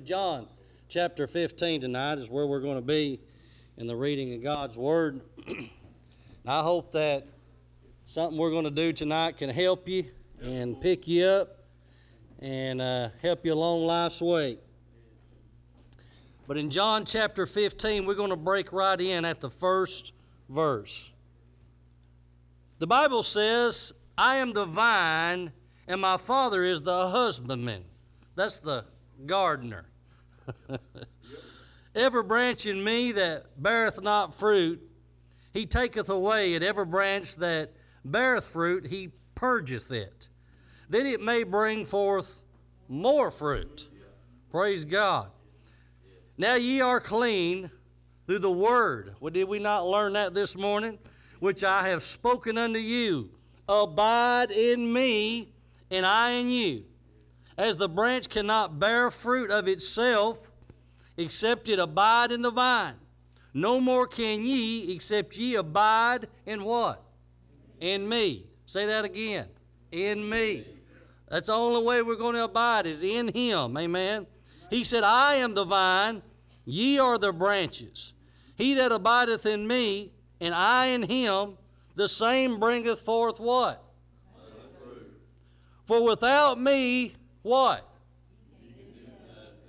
John chapter 15 tonight is where we're going to be in the reading of God's Word. I hope that something we're going to do tonight can help you and pick you up and uh, help you along life's way. But in John chapter 15, we're going to break right in at the first verse. The Bible says, I am the vine, and my Father is the husbandman. That's the gardener. every branch in me that beareth not fruit, he taketh away, and every branch that beareth fruit, he purgeth it, that it may bring forth more fruit. Praise God. Now ye are clean through the word. Well, did we not learn that this morning? Which I have spoken unto you. Abide in me, and I in you. As the branch cannot bear fruit of itself, except it abide in the vine. No more can ye, except ye abide in what? In me. Say that again. In me. That's the only way we're going to abide is in him. Amen. He said, I am the vine, ye are the branches. He that abideth in me, and I in him, the same bringeth forth what? For without me, what?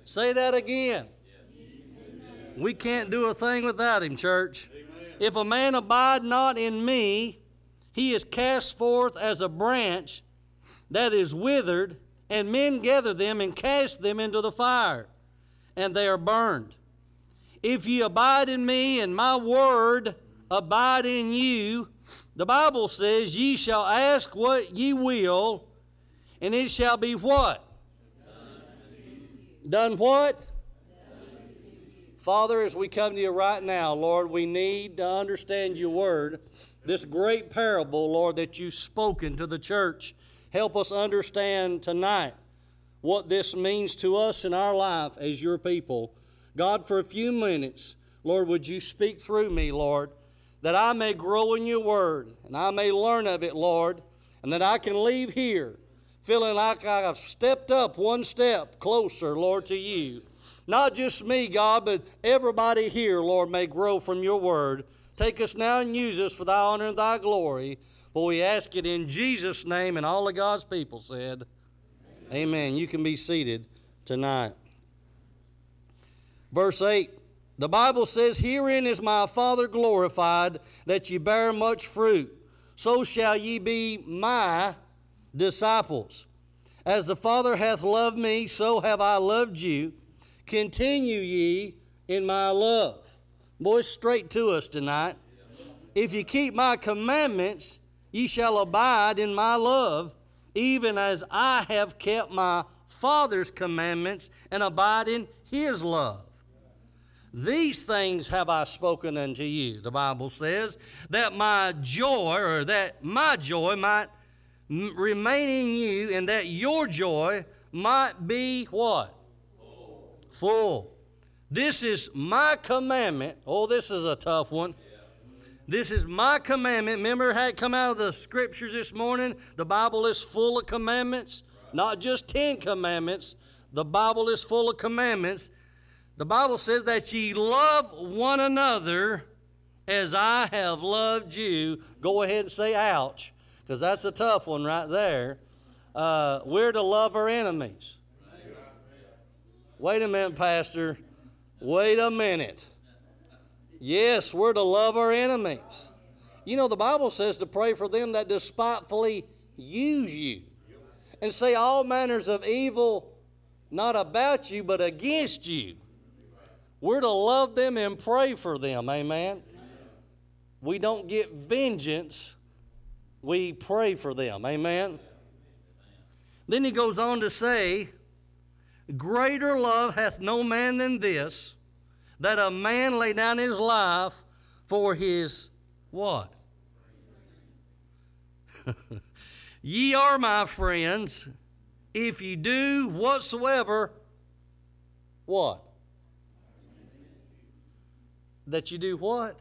Say that again. We can't do a thing without him, church. If a man abide not in me, he is cast forth as a branch that is withered, and men gather them and cast them into the fire, and they are burned. If ye abide in me, and my word abide in you, the Bible says, Ye shall ask what ye will, and it shall be what? Done what? Father, as we come to you right now, Lord, we need to understand your word, this great parable, Lord, that you've spoken to the church. Help us understand tonight what this means to us in our life as your people. God, for a few minutes, Lord, would you speak through me, Lord, that I may grow in your word and I may learn of it, Lord, and that I can leave here feeling like I've stepped up one step closer, Lord, to you. Not just me, God, but everybody here, Lord, may grow from your word. Take us now and use us for thy honor and thy glory. For we ask it in Jesus' name, and all of God's people said, Amen. Amen. You can be seated tonight. Verse 8 The Bible says, Herein is my Father glorified, that ye bear much fruit. So shall ye be my disciples. As the Father hath loved me, so have I loved you. Continue ye in my love. Boys, straight to us tonight. If you keep my commandments, ye shall abide in my love, even as I have kept my Father's commandments and abide in his love. These things have I spoken unto you, the Bible says, that my joy, or that my joy might remain in you, and that your joy might be what? Full. Full. This is my commandment. Oh, this is a tough one. This is my commandment. Remember how it come out of the scriptures this morning? The Bible is full of commandments, not just ten commandments. The Bible is full of commandments. The Bible says that ye love one another as I have loved you. Go ahead and say, ouch because that's a tough one right there. Uh, we're to love our enemies. Wait a minute, Pastor. Wait a minute. Yes, we're to love our enemies. You know, the Bible says to pray for them that despitefully use you and say all manners of evil, not about you, but against you. We're to love them and pray for them. Amen. We don't get vengeance we pray for them. Amen. Then he goes on to say, Greater love hath no man than this, that a man lay down his life for his what? Ye are my friends, if ye do whatsoever, what? That you do what?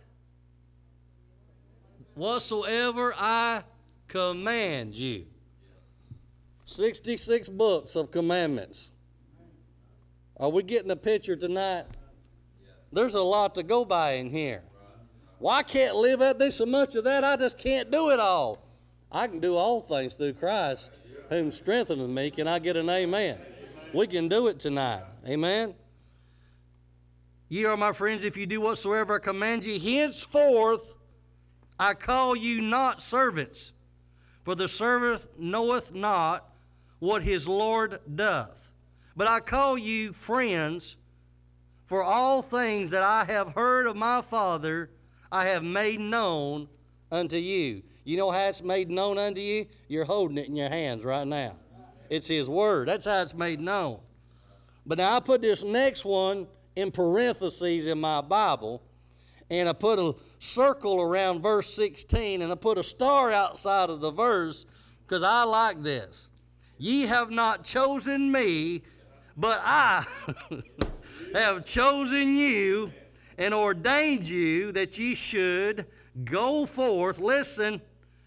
Whatsoever I command you. 66 books of commandments. Are we getting a picture tonight? There's a lot to go by in here. Well, I can't live at this so much of that, I just can't do it all. I can do all things through Christ, whom strengtheneth me. Can I get an amen? We can do it tonight. Amen. Ye are my friends if you do whatsoever I command you. Henceforth I call you not servants, for the servant knoweth not what his Lord doth. But I call you friends, for all things that I have heard of my Father I have made known unto you. You know how it's made known unto you? You're holding it in your hands right now. It's His Word. That's how it's made known. But now I put this next one in parentheses in my Bible, and I put a circle around verse 16, and I put a star outside of the verse because I like this. Ye have not chosen me, but I have chosen you and ordained you that ye should go forth. Listen,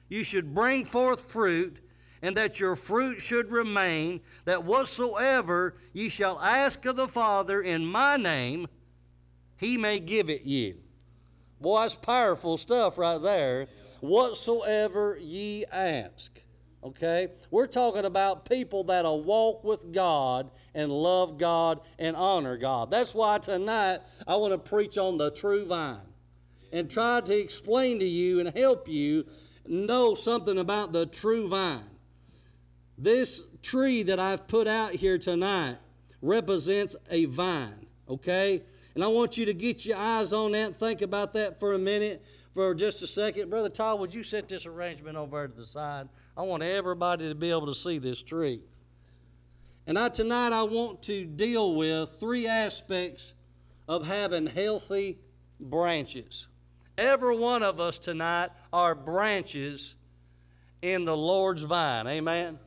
you should bring forth fruit, and that your fruit should remain, that whatsoever ye shall ask of the Father in my name, he may give it you. Boy, that's powerful stuff right there. Whatsoever ye ask. Okay? We're talking about people that'll walk with God and love God and honor God. That's why tonight I want to preach on the true vine and try to explain to you and help you know something about the true vine. This tree that I've put out here tonight represents a vine, okay? And I want you to get your eyes on that and think about that for a minute, for just a second. Brother Todd, would you set this arrangement over to the side? I want everybody to be able to see this tree. And I, tonight I want to deal with three aspects of having healthy branches. Every one of us tonight are branches in the Lord's vine. Amen.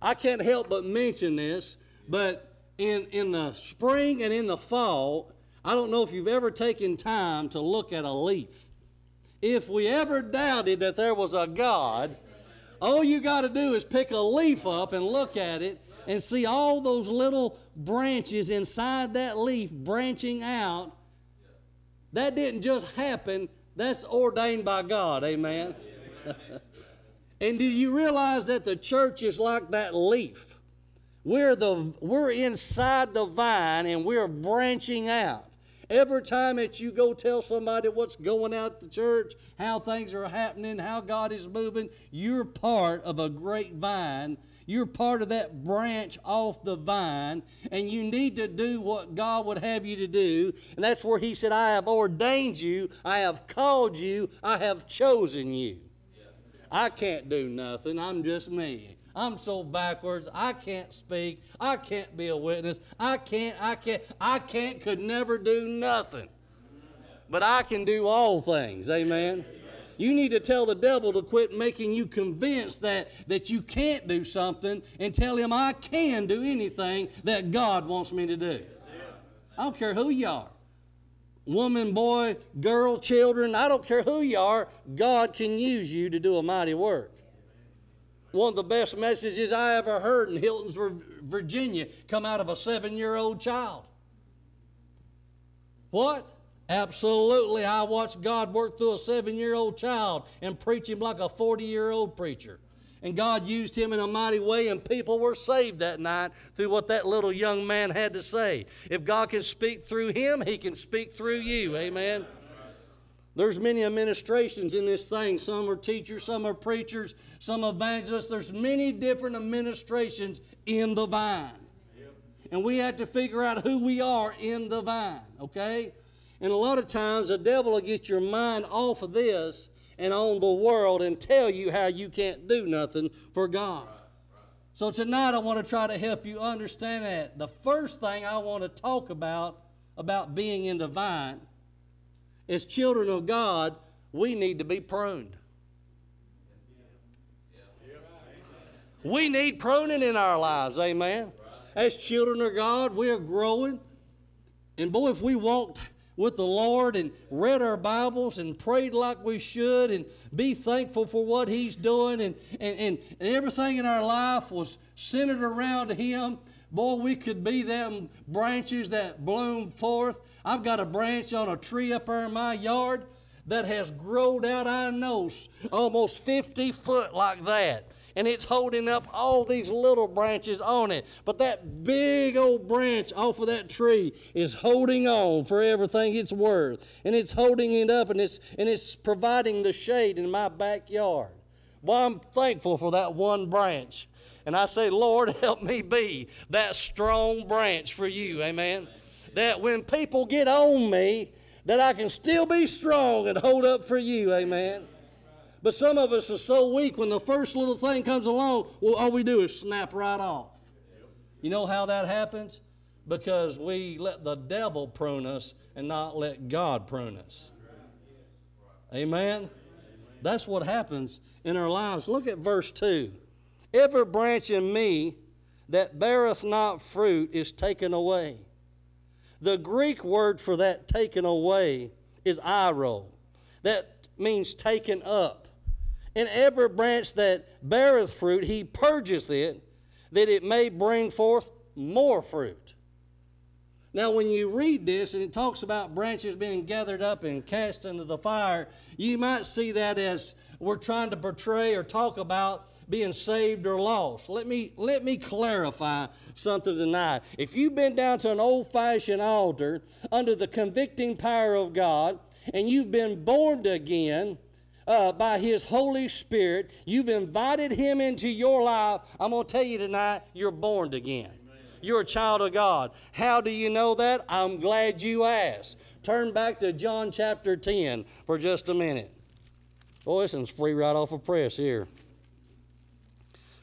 I can't help but mention this, but in, in the spring and in the fall, I don't know if you've ever taken time to look at a leaf. If we ever doubted that there was a God, all you got to do is pick a leaf up and look at it and see all those little branches inside that leaf branching out. That didn't just happen, that's ordained by God. Amen. and do you realize that the church is like that leaf? We're, the, we're inside the vine and we're branching out. Every time that you go tell somebody what's going out at the church, how things are happening, how God is moving, you're part of a great vine. You're part of that branch off the vine, and you need to do what God would have you to do. And that's where He said, I have ordained you, I have called you, I have chosen you. I can't do nothing, I'm just me. I'm so backwards. I can't speak. I can't be a witness. I can't, I can't, I can't, could never do nothing. But I can do all things. Amen. You need to tell the devil to quit making you convinced that, that you can't do something and tell him I can do anything that God wants me to do. I don't care who you are woman, boy, girl, children, I don't care who you are, God can use you to do a mighty work one of the best messages I ever heard in Hiltonsville, Virginia, come out of a seven year old child. What? Absolutely. I watched God work through a seven year old child and preach him like a 40 year old preacher. And God used him in a mighty way, and people were saved that night through what that little young man had to say. If God can speak through him, he can speak through you. Amen. There's many administrations in this thing. Some are teachers, some are preachers, some evangelists. There's many different administrations in the vine. And we have to figure out who we are in the vine, okay? And a lot of times the devil will get your mind off of this and on the world and tell you how you can't do nothing for God. So tonight I want to try to help you understand that. The first thing I want to talk about about being in the vine as children of God, we need to be pruned. We need pruning in our lives, amen. As children of God, we are growing. And boy, if we walked with the Lord and read our Bibles and prayed like we should and be thankful for what He's doing and, and, and, and everything in our life was centered around Him, Boy, we could be them branches that bloom forth. I've got a branch on a tree up there in my yard that has growed out, I know, almost 50 foot like that. And it's holding up all these little branches on it. But that big old branch off of that tree is holding on for everything it's worth. And it's holding it up and it's, and it's providing the shade in my backyard. Well, I'm thankful for that one branch. And I say, Lord, help me be that strong branch for you. Amen. That when people get on me, that I can still be strong and hold up for you. Amen. But some of us are so weak when the first little thing comes along, well, all we do is snap right off. You know how that happens? Because we let the devil prune us and not let God prune us. Amen? That's what happens in our lives. Look at verse 2. Every branch in me that beareth not fruit is taken away. The Greek word for that taken away is airo. That means taken up. And every branch that beareth fruit, he purgeth it, that it may bring forth more fruit. Now, when you read this and it talks about branches being gathered up and cast into the fire, you might see that as we're trying to portray or talk about being saved or lost. Let me, let me clarify something tonight. If you've been down to an old fashioned altar under the convicting power of God and you've been born again, uh, by His Holy Spirit. You've invited Him into your life. I'm going to tell you tonight, you're born again. You're a child of God. How do you know that? I'm glad you asked. Turn back to John chapter 10 for just a minute. Oh, this one's free right off of press here.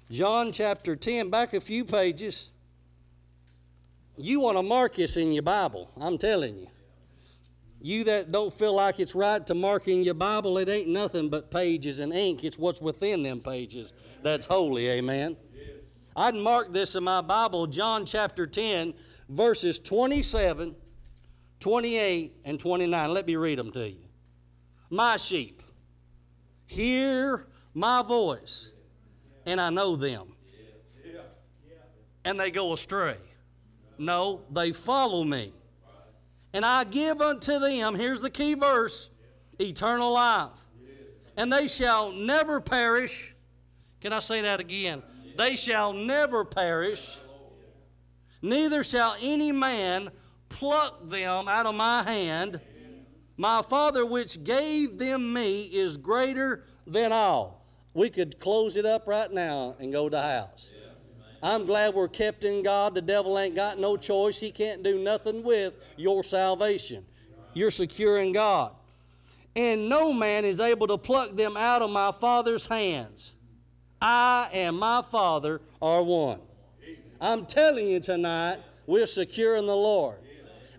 John chapter 10, back a few pages. You want to mark this in your Bible, I'm telling you. You that don't feel like it's right to mark in your Bible, it ain't nothing but pages and ink. It's what's within them pages that's holy, amen. I'd mark this in my Bible, John chapter 10, verses 27, 28, and 29. Let me read them to you. My sheep hear my voice, and I know them. And they go astray. No, they follow me. And I give unto them, here's the key verse, eternal life. And they shall never perish. Can I say that again? They shall never perish, neither shall any man pluck them out of my hand. My Father, which gave them me, is greater than all. We could close it up right now and go to the house. I'm glad we're kept in God. The devil ain't got no choice. He can't do nothing with your salvation. You're secure in God. And no man is able to pluck them out of my Father's hands. I and my Father are one. I'm telling you tonight, we're secure in the Lord.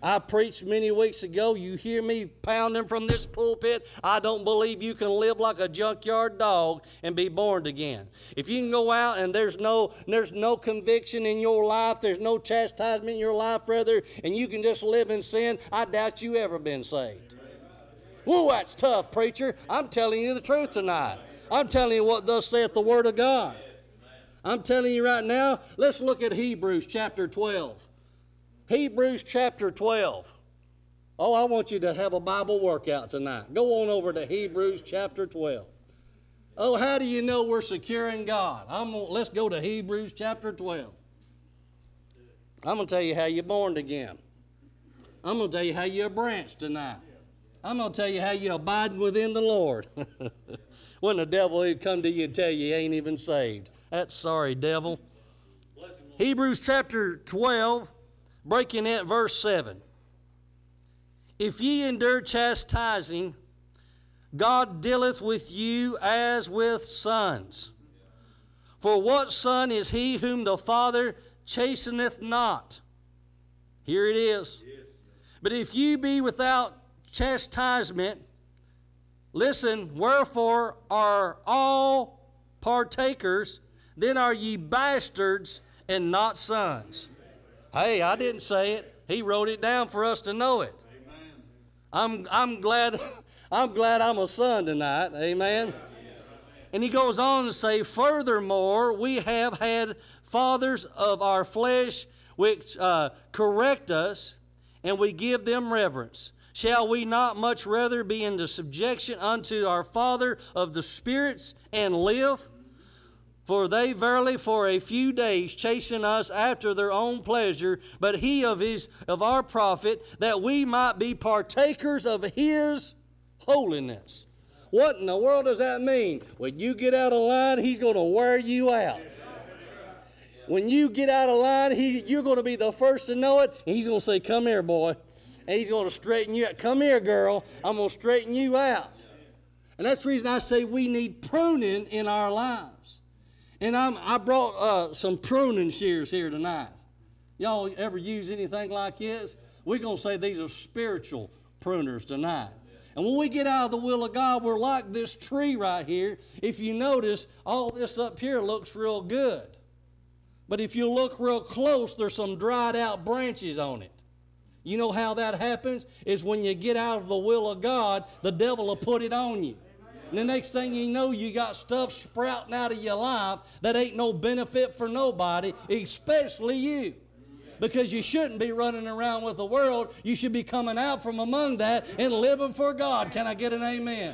I preached many weeks ago. You hear me pounding from this pulpit. I don't believe you can live like a junkyard dog and be born again. If you can go out and there's no there's no conviction in your life, there's no chastisement in your life, brother, and you can just live in sin, I doubt you ever been saved. Whoa, that's tough, preacher. I'm telling you the truth tonight. I'm telling you what thus saith the Word of God. I'm telling you right now, let's look at Hebrews chapter 12. Hebrews chapter 12. Oh, I want you to have a Bible workout tonight. Go on over to Hebrews chapter 12. Oh, how do you know we're secure in God? I'm gonna, let's go to Hebrews chapter 12. I'm going to tell you how you're born again. I'm going to tell you how you're a branch tonight. I'm going to tell you how you're abiding within the Lord. when the devil he'd come to you and tell you you ain't even saved. That's sorry, devil. Hebrews chapter 12, breaking at verse 7. If ye endure chastising, God dealeth with you as with sons. For what son is he whom the Father chasteneth not? Here it is. But if you be without chastisement, listen, wherefore are all partakers, then are ye bastards and not sons. Hey, I didn't say it. He wrote it down for us to know it. Amen. I'm, I'm glad I'm glad I'm a son tonight. Amen. And he goes on to say, Furthermore, we have had fathers of our flesh which uh, correct us, and we give them reverence. Shall we not much rather be in the subjection unto our Father of the spirits and live? For they verily for a few days chasten us after their own pleasure, but he of his of our profit, that we might be partakers of his holiness. What in the world does that mean? When you get out of line, he's going to wear you out. When you get out of line, he, you're going to be the first to know it, and he's going to say, Come here, boy. And he's going to straighten you out. Come here, girl. I'm going to straighten you out. And that's the reason I say we need pruning in our lives. And I'm, I brought uh, some pruning shears here tonight. Y'all ever use anything like this? We're going to say these are spiritual pruners tonight. And when we get out of the will of God, we're like this tree right here. If you notice, all this up here looks real good. But if you look real close, there's some dried out branches on it. You know how that happens? Is when you get out of the will of God, the devil will put it on you. And the next thing you know, you got stuff sprouting out of your life that ain't no benefit for nobody, especially you. Because you shouldn't be running around with the world. You should be coming out from among that and living for God. Can I get an amen?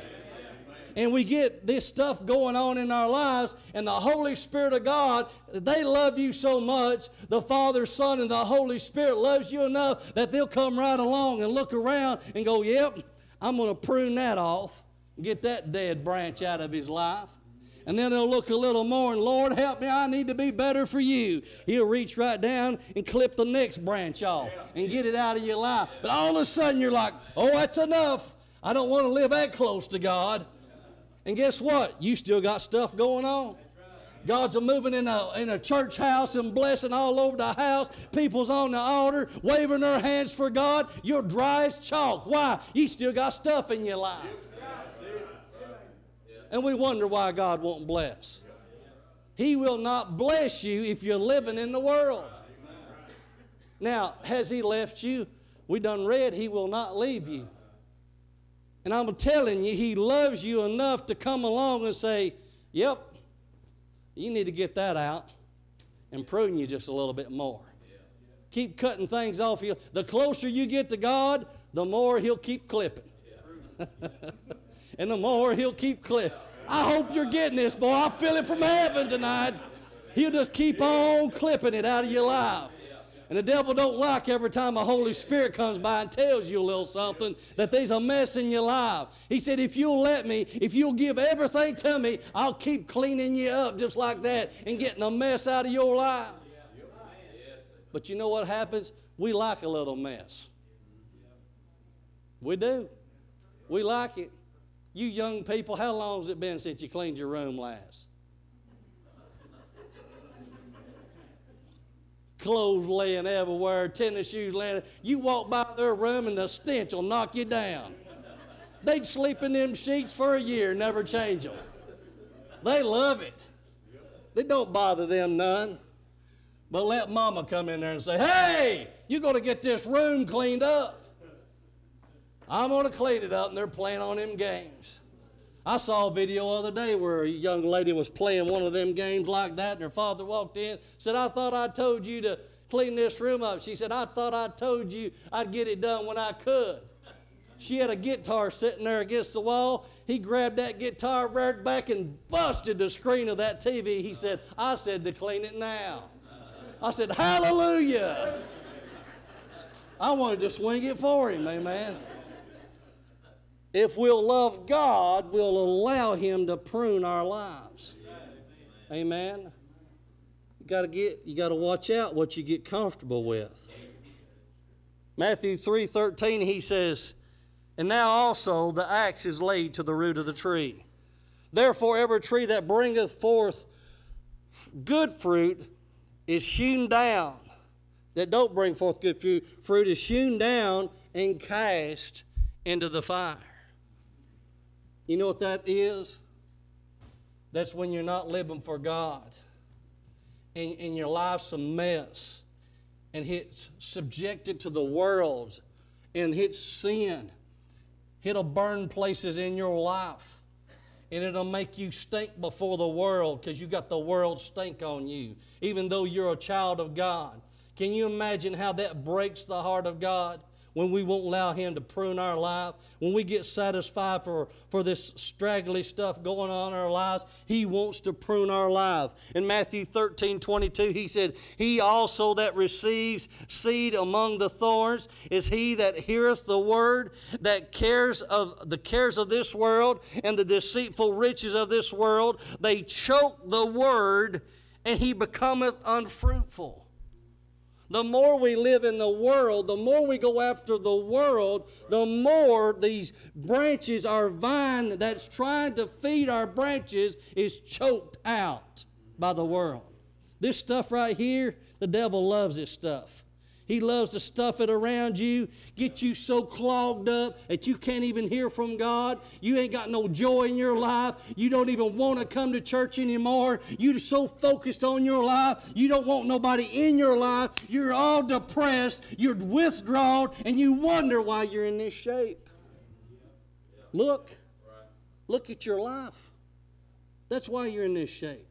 and we get this stuff going on in our lives, and the Holy Spirit of God, they love you so much. The Father, Son, and the Holy Spirit loves you enough that they'll come right along and look around and go, Yep, I'm going to prune that off get that dead branch out of his life. And then he'll look a little more and, Lord, help me, I need to be better for you. He'll reach right down and clip the next branch off and get it out of your life. But all of a sudden you're like, oh, that's enough. I don't want to live that close to God. And guess what? You still got stuff going on. God's a moving in a, in a church house and blessing all over the house. People's on the altar waving their hands for God. You're dry as chalk. Why? You still got stuff in your life and we wonder why God won't bless. He will not bless you if you're living in the world. Now, has He left you? We done read He will not leave you. And I'm telling you, He loves you enough to come along and say, Yep, you need to get that out and prune you just a little bit more. Keep cutting things off you. The closer you get to God, the more He'll keep clipping. and the more he'll keep clipping. I hope you're getting this, boy. I feel it from heaven tonight. He'll just keep on clipping it out of your life. And the devil don't like every time a Holy Spirit comes by and tells you a little something that there's a mess in your life. He said, if you'll let me, if you'll give everything to me, I'll keep cleaning you up just like that and getting a mess out of your life. But you know what happens? We like a little mess. We do. We like it. You young people, how long has it been since you cleaned your room last? Clothes laying everywhere, tennis shoes laying. You walk by their room and the stench will knock you down. They'd sleep in them sheets for a year, never change them. They love it. They don't bother them none. But let mama come in there and say, hey, you're going to get this room cleaned up. I'm going to clean it up, and they're playing on them games. I saw a video the other day where a young lady was playing one of them games like that, and her father walked in, said, I thought I told you to clean this room up. She said, I thought I told you I'd get it done when I could. She had a guitar sitting there against the wall. He grabbed that guitar, reared back, and busted the screen of that TV. He said, I said to clean it now. I said, Hallelujah. I wanted to swing it for him, amen. If we'll love God, we'll allow Him to prune our lives. Amen. You gotta get you gotta watch out what you get comfortable with. Matthew 3:13 he says, And now also the axe is laid to the root of the tree. Therefore every tree that bringeth forth good fruit is hewn down. That don't bring forth good fruit, fruit is hewn down and cast into the fire. You know what that is? That's when you're not living for God and, and your life's a mess and it's subjected to the world and it's sin. It'll burn places in your life and it'll make you stink before the world because you got the world stink on you, even though you're a child of God. Can you imagine how that breaks the heart of God? When we won't allow Him to prune our life, when we get satisfied for, for this straggly stuff going on in our lives, He wants to prune our life. In Matthew 13 22, He said, He also that receives seed among the thorns is he that heareth the word, that cares of the cares of this world and the deceitful riches of this world, they choke the word, and he becometh unfruitful. The more we live in the world, the more we go after the world, the more these branches, our vine that's trying to feed our branches, is choked out by the world. This stuff right here, the devil loves this stuff. He loves to stuff it around you, get you so clogged up that you can't even hear from God. You ain't got no joy in your life. You don't even want to come to church anymore. You're so focused on your life. You don't want nobody in your life. You're all depressed. You're withdrawn, and you wonder why you're in this shape. Look. Look at your life. That's why you're in this shape.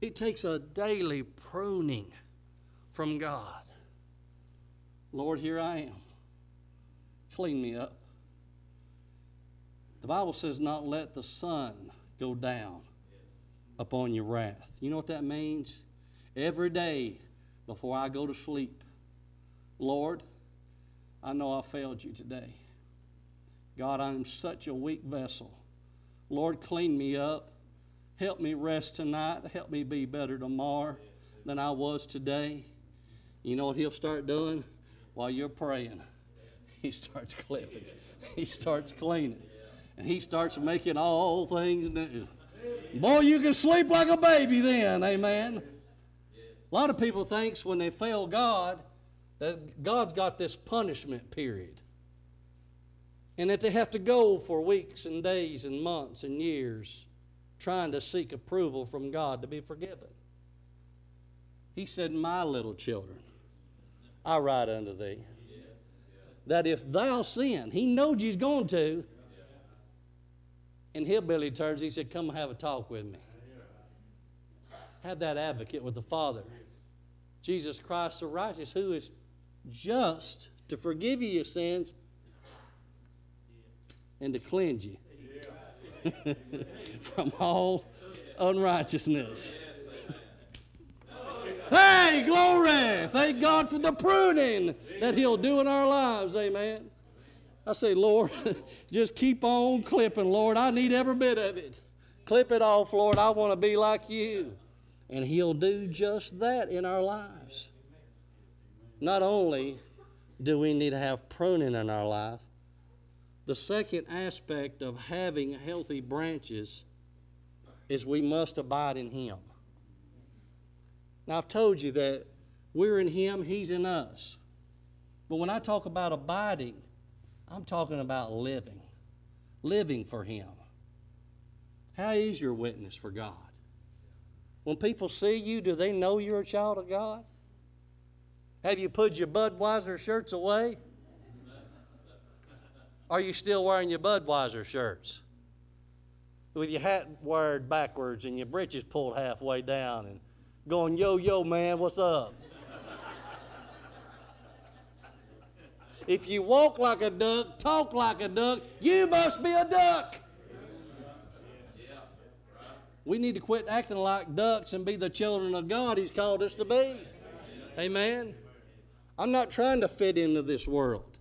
It takes a daily pruning from God. Lord, here I am. Clean me up. The Bible says, not let the sun go down upon your wrath. You know what that means? Every day before I go to sleep, Lord, I know I failed you today. God, I'm such a weak vessel. Lord, clean me up. Help me rest tonight. Help me be better tomorrow than I was today. You know what he'll start doing? While you're praying, he starts clipping, he starts cleaning, and he starts making all things new. Boy, you can sleep like a baby then, amen. A lot of people thinks when they fail God that God's got this punishment period. And that they have to go for weeks and days and months and years trying to seek approval from God to be forgiven. He said, My little children, I write unto thee. That if thou sin, he knows he's going to. And Hillbilly turns, he said, Come have a talk with me. Have that advocate with the Father. Jesus Christ the righteous, who is just to forgive you your sins and to cleanse you from all unrighteousness. Hey, glory! Thank God for the pruning that He'll do in our lives. Amen. I say, Lord, just keep on clipping, Lord. I need every bit of it. Clip it off, Lord. I want to be like you. And He'll do just that in our lives. Not only do we need to have pruning in our life, the second aspect of having healthy branches is we must abide in Him. Now, I've told you that we're in Him, He's in us. But when I talk about abiding, I'm talking about living, living for Him. How is your witness for God? When people see you, do they know you're a child of God? Have you put your Budweiser shirts away? Are you still wearing your Budweiser shirts? With your hat wired backwards and your breeches pulled halfway down and going, yo, yo, man, what's up? if you walk like a duck, talk like a duck, you must be a duck. We need to quit acting like ducks and be the children of God He's called us to be. Amen. I'm not trying to fit into this world.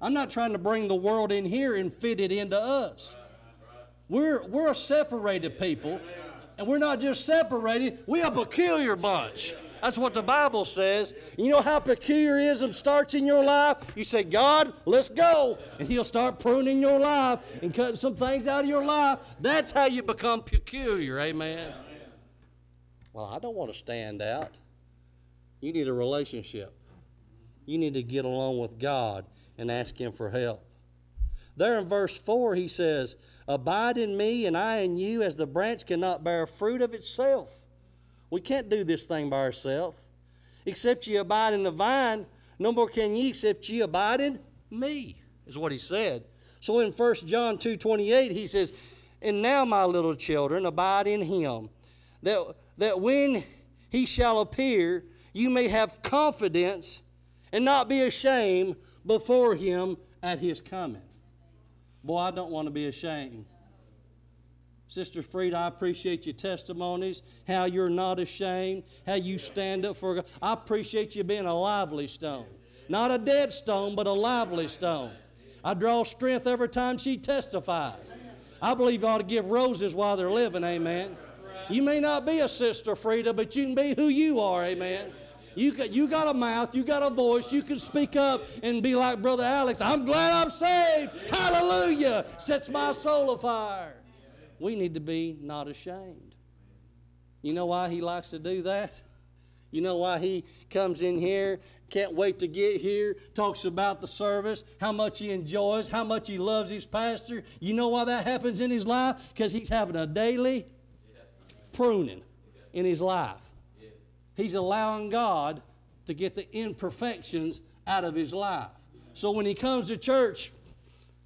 I'm not trying to bring the world in here and fit it into us. We're, we're a separated people. And we're not just separated, we're a peculiar bunch. That's what the Bible says. You know how peculiarism starts in your life? You say, God, let's go. And He'll start pruning your life and cutting some things out of your life. That's how you become peculiar. Amen. Well, I don't want to stand out. You need a relationship. You need to get along with God and ask Him for help. There in verse 4, he says, Abide in me, and I in you, as the branch cannot bear fruit of itself. We can't do this thing by ourselves. Except ye abide in the vine, no more can ye except ye abide in me, is what he said. So in 1 John 2 28, he says, And now, my little children, abide in him, that, that when he shall appear, you may have confidence and not be ashamed before him at his coming. Boy, I don't want to be ashamed. Sister Frida, I appreciate your testimonies, how you're not ashamed, how you stand up for God. I appreciate you being a lively stone. Not a dead stone, but a lively stone. I draw strength every time she testifies. I believe you ought to give roses while they're living, amen. You may not be a Sister Frida, but you can be who you are, amen. You got, you got a mouth, you got a voice, you can speak up and be like Brother Alex. I'm glad I'm saved. Hallelujah. Sets my soul afire we need to be not ashamed. You know why he likes to do that? You know why he comes in here, can't wait to get here, talks about the service, how much he enjoys, how much he loves his pastor. You know why that happens in his life? Because he's having a daily pruning in his life. He's allowing God to get the imperfections out of his life. So when he comes to church,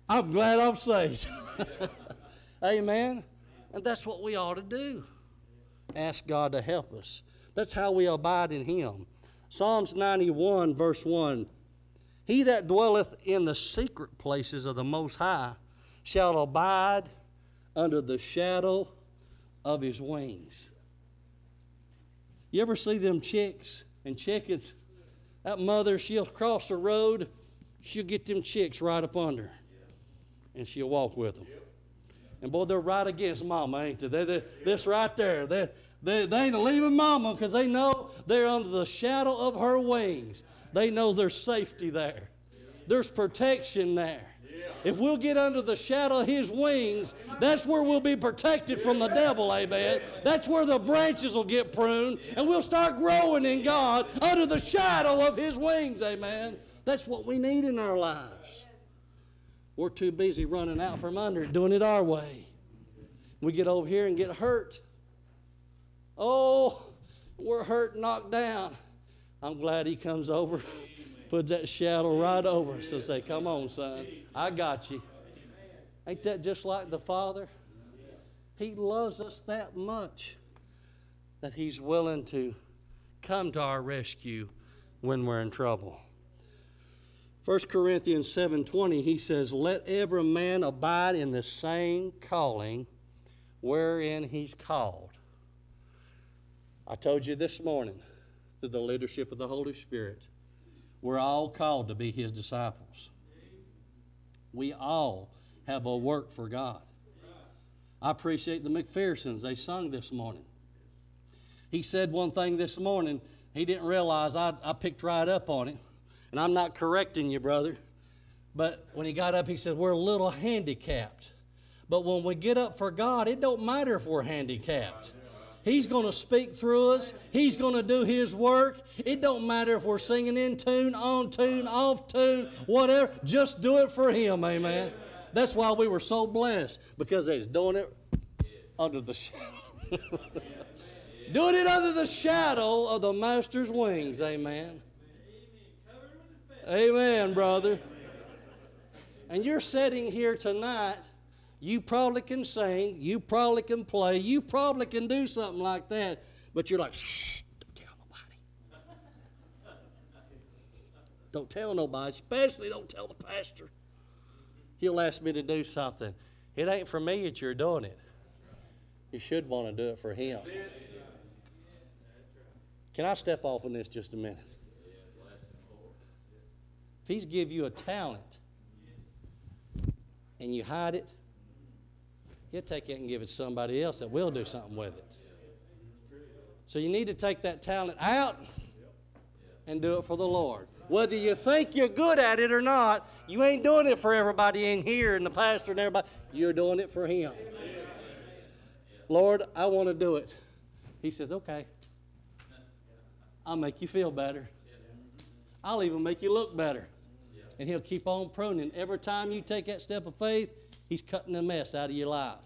I'm glad I'm saved. Amen. And that's what we ought to do. Ask God to help us. That's how we abide in Him. Psalms 91, verse 1 He that dwelleth in the secret places of the Most High shall abide under the shadow of His wings. You ever see them chicks and chickens? That mother, she'll cross the road, she'll get them chicks right up under, and she'll walk with them. And boy, they're right against mama, ain't they? they, they this right there. They, they, they ain't leaving mama because they know they're under the shadow of her wings. They know there's safety there, there's protection there. If we'll get under the shadow of his wings, that's where we'll be protected from the devil, amen. That's where the branches will get pruned and we'll start growing in God under the shadow of his wings, amen. That's what we need in our lives. We're too busy running out from under doing it our way. We get over here and get hurt. Oh, we're hurt, knocked down. I'm glad he comes over, puts that shadow right over us and say, Come on, son, I got you. Ain't that just like the Father? He loves us that much that he's willing to come to our rescue when we're in trouble. 1 Corinthians 7:20 he says let every man abide in the same calling wherein he's called. I told you this morning through the leadership of the Holy Spirit we're all called to be his disciples. We all have a work for God. I appreciate the McPhersons. They sung this morning. He said one thing this morning. He didn't realize I, I picked right up on it. And I'm not correcting you, brother. But when he got up, he said, We're a little handicapped. But when we get up for God, it don't matter if we're handicapped. He's going to speak through us. He's going to do His work. It don't matter if we're singing in tune, on tune, off tune, whatever. Just do it for Him, amen. That's why we were so blessed because He's doing it under the shadow. doing it under the shadow of the Master's wings, amen. Amen, brother. And you're sitting here tonight, you probably can sing, you probably can play, you probably can do something like that, but you're like, shh, don't tell nobody. don't tell nobody, especially don't tell the pastor. He'll ask me to do something. It ain't for me that you're doing it. You should want to do it for him. Can I step off on this just a minute? If He's give you a talent and you hide it, He'll take it and give it to somebody else that will do something with it. So you need to take that talent out and do it for the Lord. Whether you think you're good at it or not, you ain't doing it for everybody in here and the pastor and everybody. You're doing it for Him. Lord, I want to do it. He says, okay. I'll make you feel better. I'll even make you look better and He'll keep on pruning. Every time you take that step of faith, He's cutting the mess out of your life.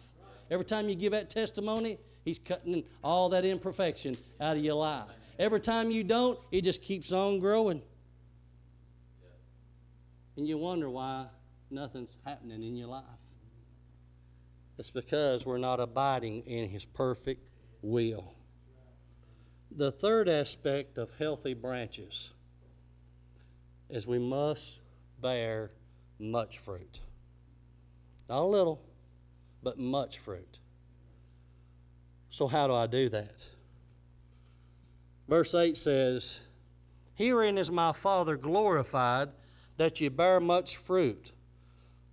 Every time you give that testimony, He's cutting all that imperfection out of your life. Every time you don't, it just keeps on growing. And you wonder why nothing's happening in your life. It's because we're not abiding in His perfect will. The third aspect of healthy branches is we must bear much fruit. Not a little, but much fruit. So, how do I do that? Verse 8 says, Herein is my Father glorified, that ye bear much fruit.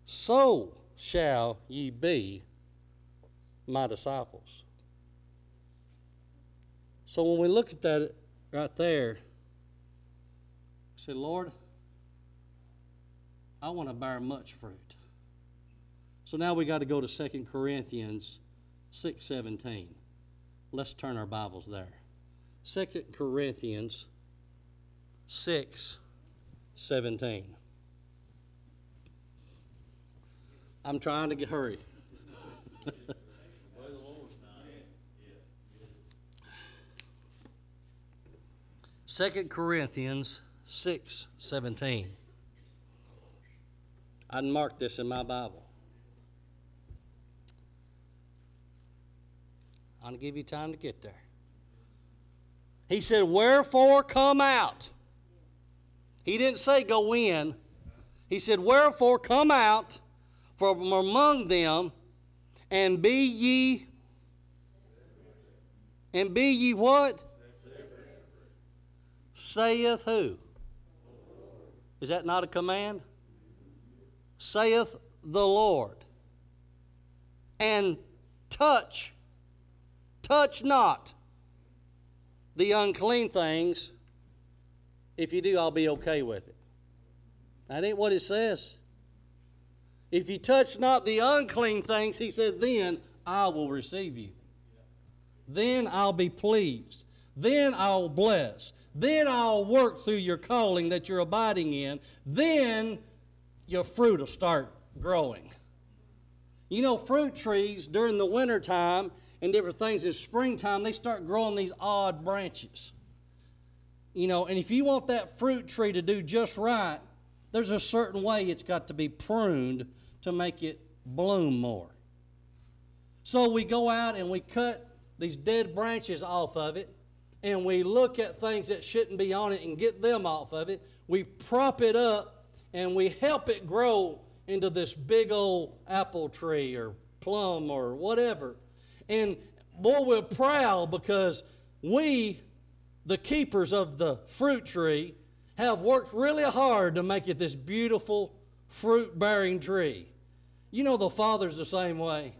So shall ye be my disciples. So when we look at that right there, say, Lord, I want to bear much fruit. So now we got to go to 2 Corinthians 6:17. Let's turn our Bibles there. 2 Corinthians 6 17. I'm trying to get hurry. Second Corinthians 6 17. I'd mark this in my Bible. To give you time to get there. He said, Wherefore come out. He didn't say go in. He said, Wherefore come out from among them and be ye. And be ye what? Saith who? Is that not a command? Saith the Lord. And touch, touch not the unclean things. If you do, I'll be okay with it. That ain't what it says. If you touch not the unclean things, he said, then I will receive you. Then I'll be pleased. Then I'll bless. Then I'll work through your calling that you're abiding in. Then your fruit will start growing. You know, fruit trees during the wintertime and different things in springtime, they start growing these odd branches. You know, and if you want that fruit tree to do just right, there's a certain way it's got to be pruned to make it bloom more. So we go out and we cut these dead branches off of it, and we look at things that shouldn't be on it and get them off of it. We prop it up and we help it grow into this big old apple tree or plum or whatever. And boy, we're proud because we, the keepers of the fruit tree, have worked really hard to make it this beautiful fruit bearing tree. You know, the Father's the same way.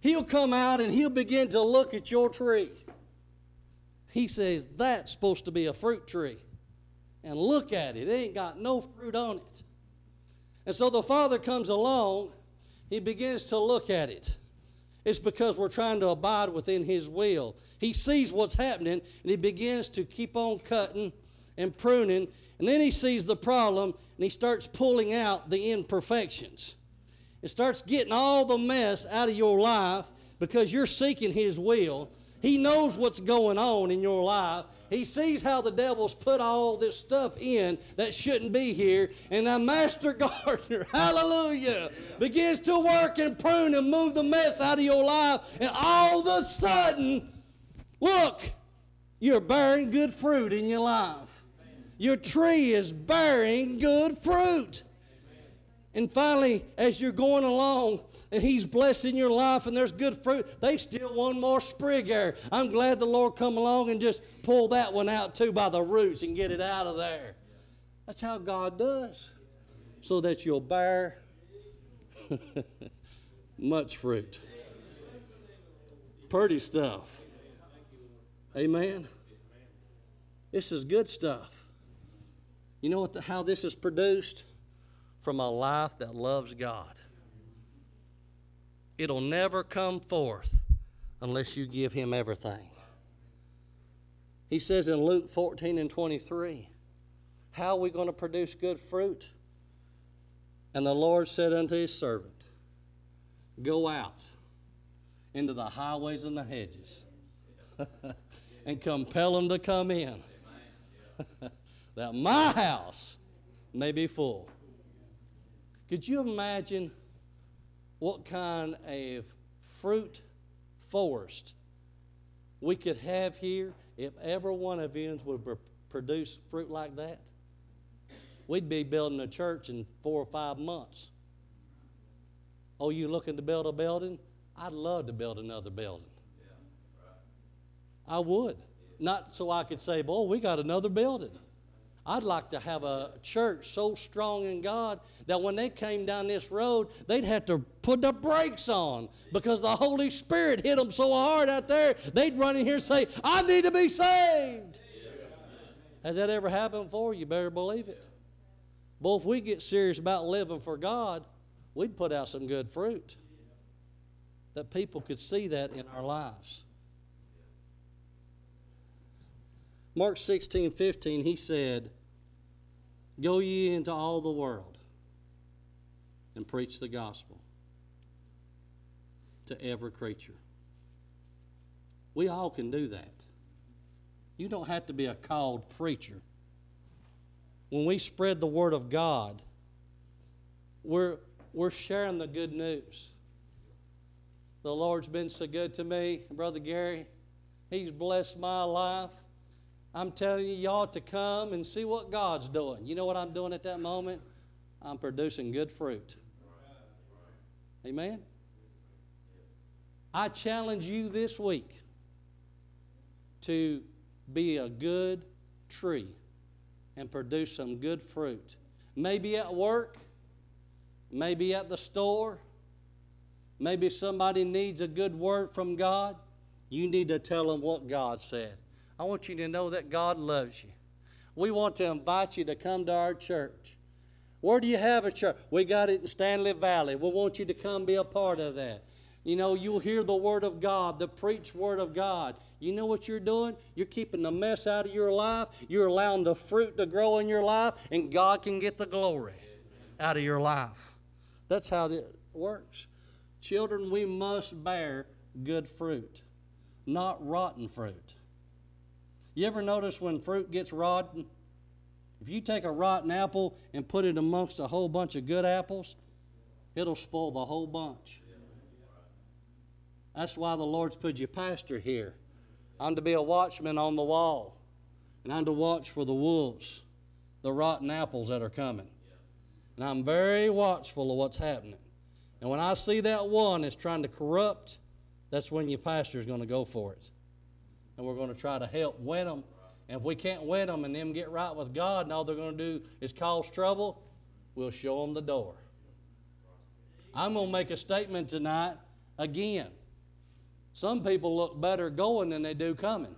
He'll come out and he'll begin to look at your tree. He says, That's supposed to be a fruit tree. And look at it, it ain't got no fruit on it. And so the Father comes along, he begins to look at it. It's because we're trying to abide within His will. He sees what's happening and He begins to keep on cutting and pruning. And then He sees the problem and He starts pulling out the imperfections. It starts getting all the mess out of your life because you're seeking His will. He knows what's going on in your life. He sees how the devil's put all this stuff in that shouldn't be here. And the master gardener, hallelujah, begins to work and prune and move the mess out of your life. And all of a sudden, look, you're bearing good fruit in your life. Your tree is bearing good fruit. And finally, as you're going along and He's blessing your life and there's good fruit, they still one more sprig there. I'm glad the Lord come along and just pull that one out too by the roots and get it out of there. That's how God does. So that you'll bear much fruit. Pretty stuff. Amen. This is good stuff. You know what the, how this is produced? From a life that loves God. It'll never come forth unless you give Him everything. He says in Luke 14 and 23, How are we going to produce good fruit? And the Lord said unto His servant, Go out into the highways and the hedges and compel them to come in, that my house may be full. Could you imagine what kind of fruit forest we could have here, if every one of you would produce fruit like that, we'd be building a church in four or five months. Oh, you looking to build a building? I'd love to build another building. I would. Not so I could say, boy, we got another building. I'd like to have a church so strong in God that when they came down this road, they'd have to put the brakes on because the Holy Spirit hit them so hard out there, they'd run in here and say, I need to be saved. Has that ever happened before? You better believe it. Boy, if we get serious about living for God, we'd put out some good fruit. That people could see that in our lives. Mark 16, 15, he said, Go ye into all the world and preach the gospel to every creature. We all can do that. You don't have to be a called preacher. When we spread the word of God, we're, we're sharing the good news. The Lord's been so good to me, Brother Gary. He's blessed my life. I'm telling you, y'all to come and see what God's doing. You know what I'm doing at that moment? I'm producing good fruit. Amen? I challenge you this week to be a good tree and produce some good fruit. Maybe at work, maybe at the store, maybe somebody needs a good word from God. You need to tell them what God said. I want you to know that God loves you. We want to invite you to come to our church. Where do you have a church? We got it in Stanley Valley. We want you to come be a part of that. You know, you'll hear the Word of God, the preached Word of God. You know what you're doing? You're keeping the mess out of your life. You're allowing the fruit to grow in your life, and God can get the glory out of your life. That's how it works. Children, we must bear good fruit, not rotten fruit. You ever notice when fruit gets rotten? If you take a rotten apple and put it amongst a whole bunch of good apples, it'll spoil the whole bunch. That's why the Lord's put you pastor here. I'm to be a watchman on the wall, and I'm to watch for the wolves, the rotten apples that are coming. And I'm very watchful of what's happening. And when I see that one that's trying to corrupt, that's when your pastor is going to go for it and we're going to try to help win them. And if we can't win them and them get right with God and all they're going to do is cause trouble, we'll show them the door. I'm going to make a statement tonight again. Some people look better going than they do coming.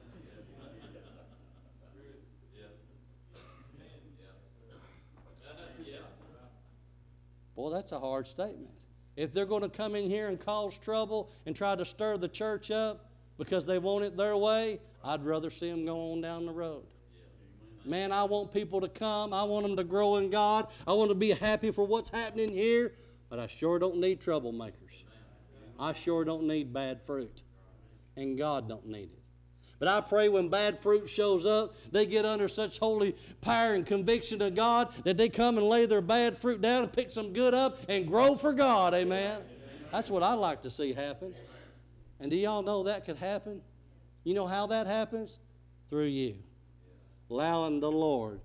Boy, that's a hard statement. If they're going to come in here and cause trouble and try to stir the church up, because they want it their way, I'd rather see them go on down the road. Man, I want people to come. I want them to grow in God. I want to be happy for what's happening here, but I sure don't need troublemakers. I sure don't need bad fruit. And God don't need it. But I pray when bad fruit shows up, they get under such holy power and conviction of God that they come and lay their bad fruit down and pick some good up and grow for God. Amen. That's what I like to see happen. And do y'all know that could happen? You know how that happens? Through you. Allowing the Lord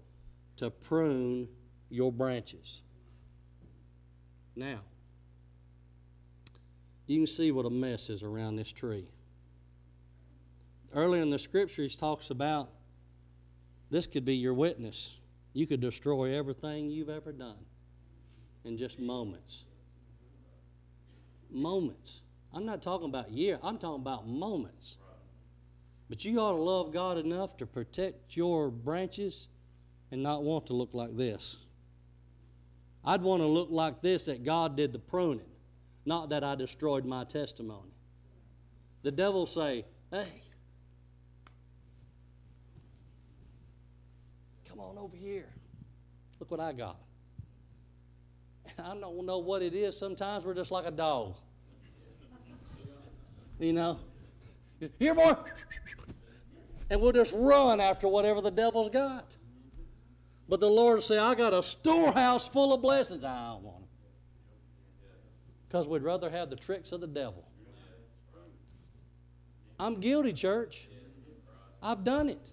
to prune your branches. Now, you can see what a mess is around this tree. Earlier in the scriptures talks about this could be your witness. You could destroy everything you've ever done in just moments. Moments. I'm not talking about year, I'm talking about moments. But you ought to love God enough to protect your branches and not want to look like this. I'd want to look like this that God did the pruning, not that I destroyed my testimony. The devil say, "Hey, come on over here. Look what I got." I don't know what it is. Sometimes we're just like a dog you know. Here, boy. And we'll just run after whatever the devil's got. But the Lord say, I got a storehouse full of blessings. I don't want them. Because we'd rather have the tricks of the devil. I'm guilty, church. I've done it.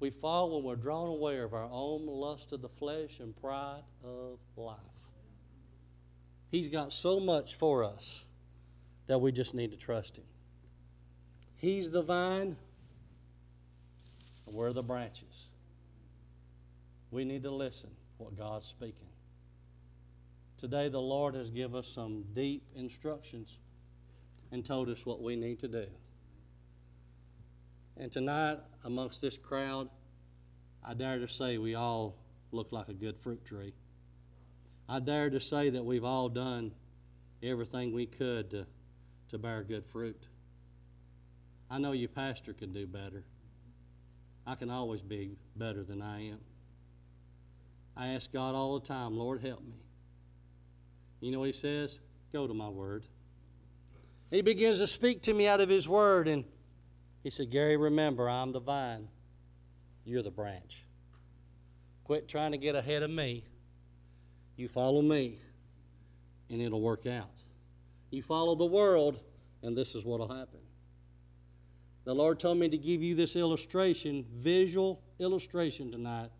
We fall when we're drawn away of our own lust of the flesh and pride of life. He's got so much for us that we just need to trust Him. He's the vine, and we're the branches. We need to listen what God's speaking. Today, the Lord has given us some deep instructions and told us what we need to do. And tonight, amongst this crowd, I dare to say we all look like a good fruit tree. I dare to say that we've all done everything we could to, to bear good fruit. I know your pastor can do better. I can always be better than I am. I ask God all the time, Lord, help me. You know what He says? Go to my word. He begins to speak to me out of His word, and He said, Gary, remember, I'm the vine, you're the branch. Quit trying to get ahead of me. You follow me, and it'll work out. You follow the world, and this is what will happen. The Lord told me to give you this illustration, visual illustration tonight,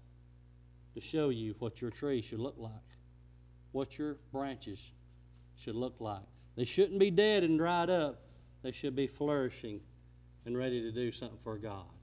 to show you what your tree should look like, what your branches should look like. They shouldn't be dead and dried up, they should be flourishing and ready to do something for God.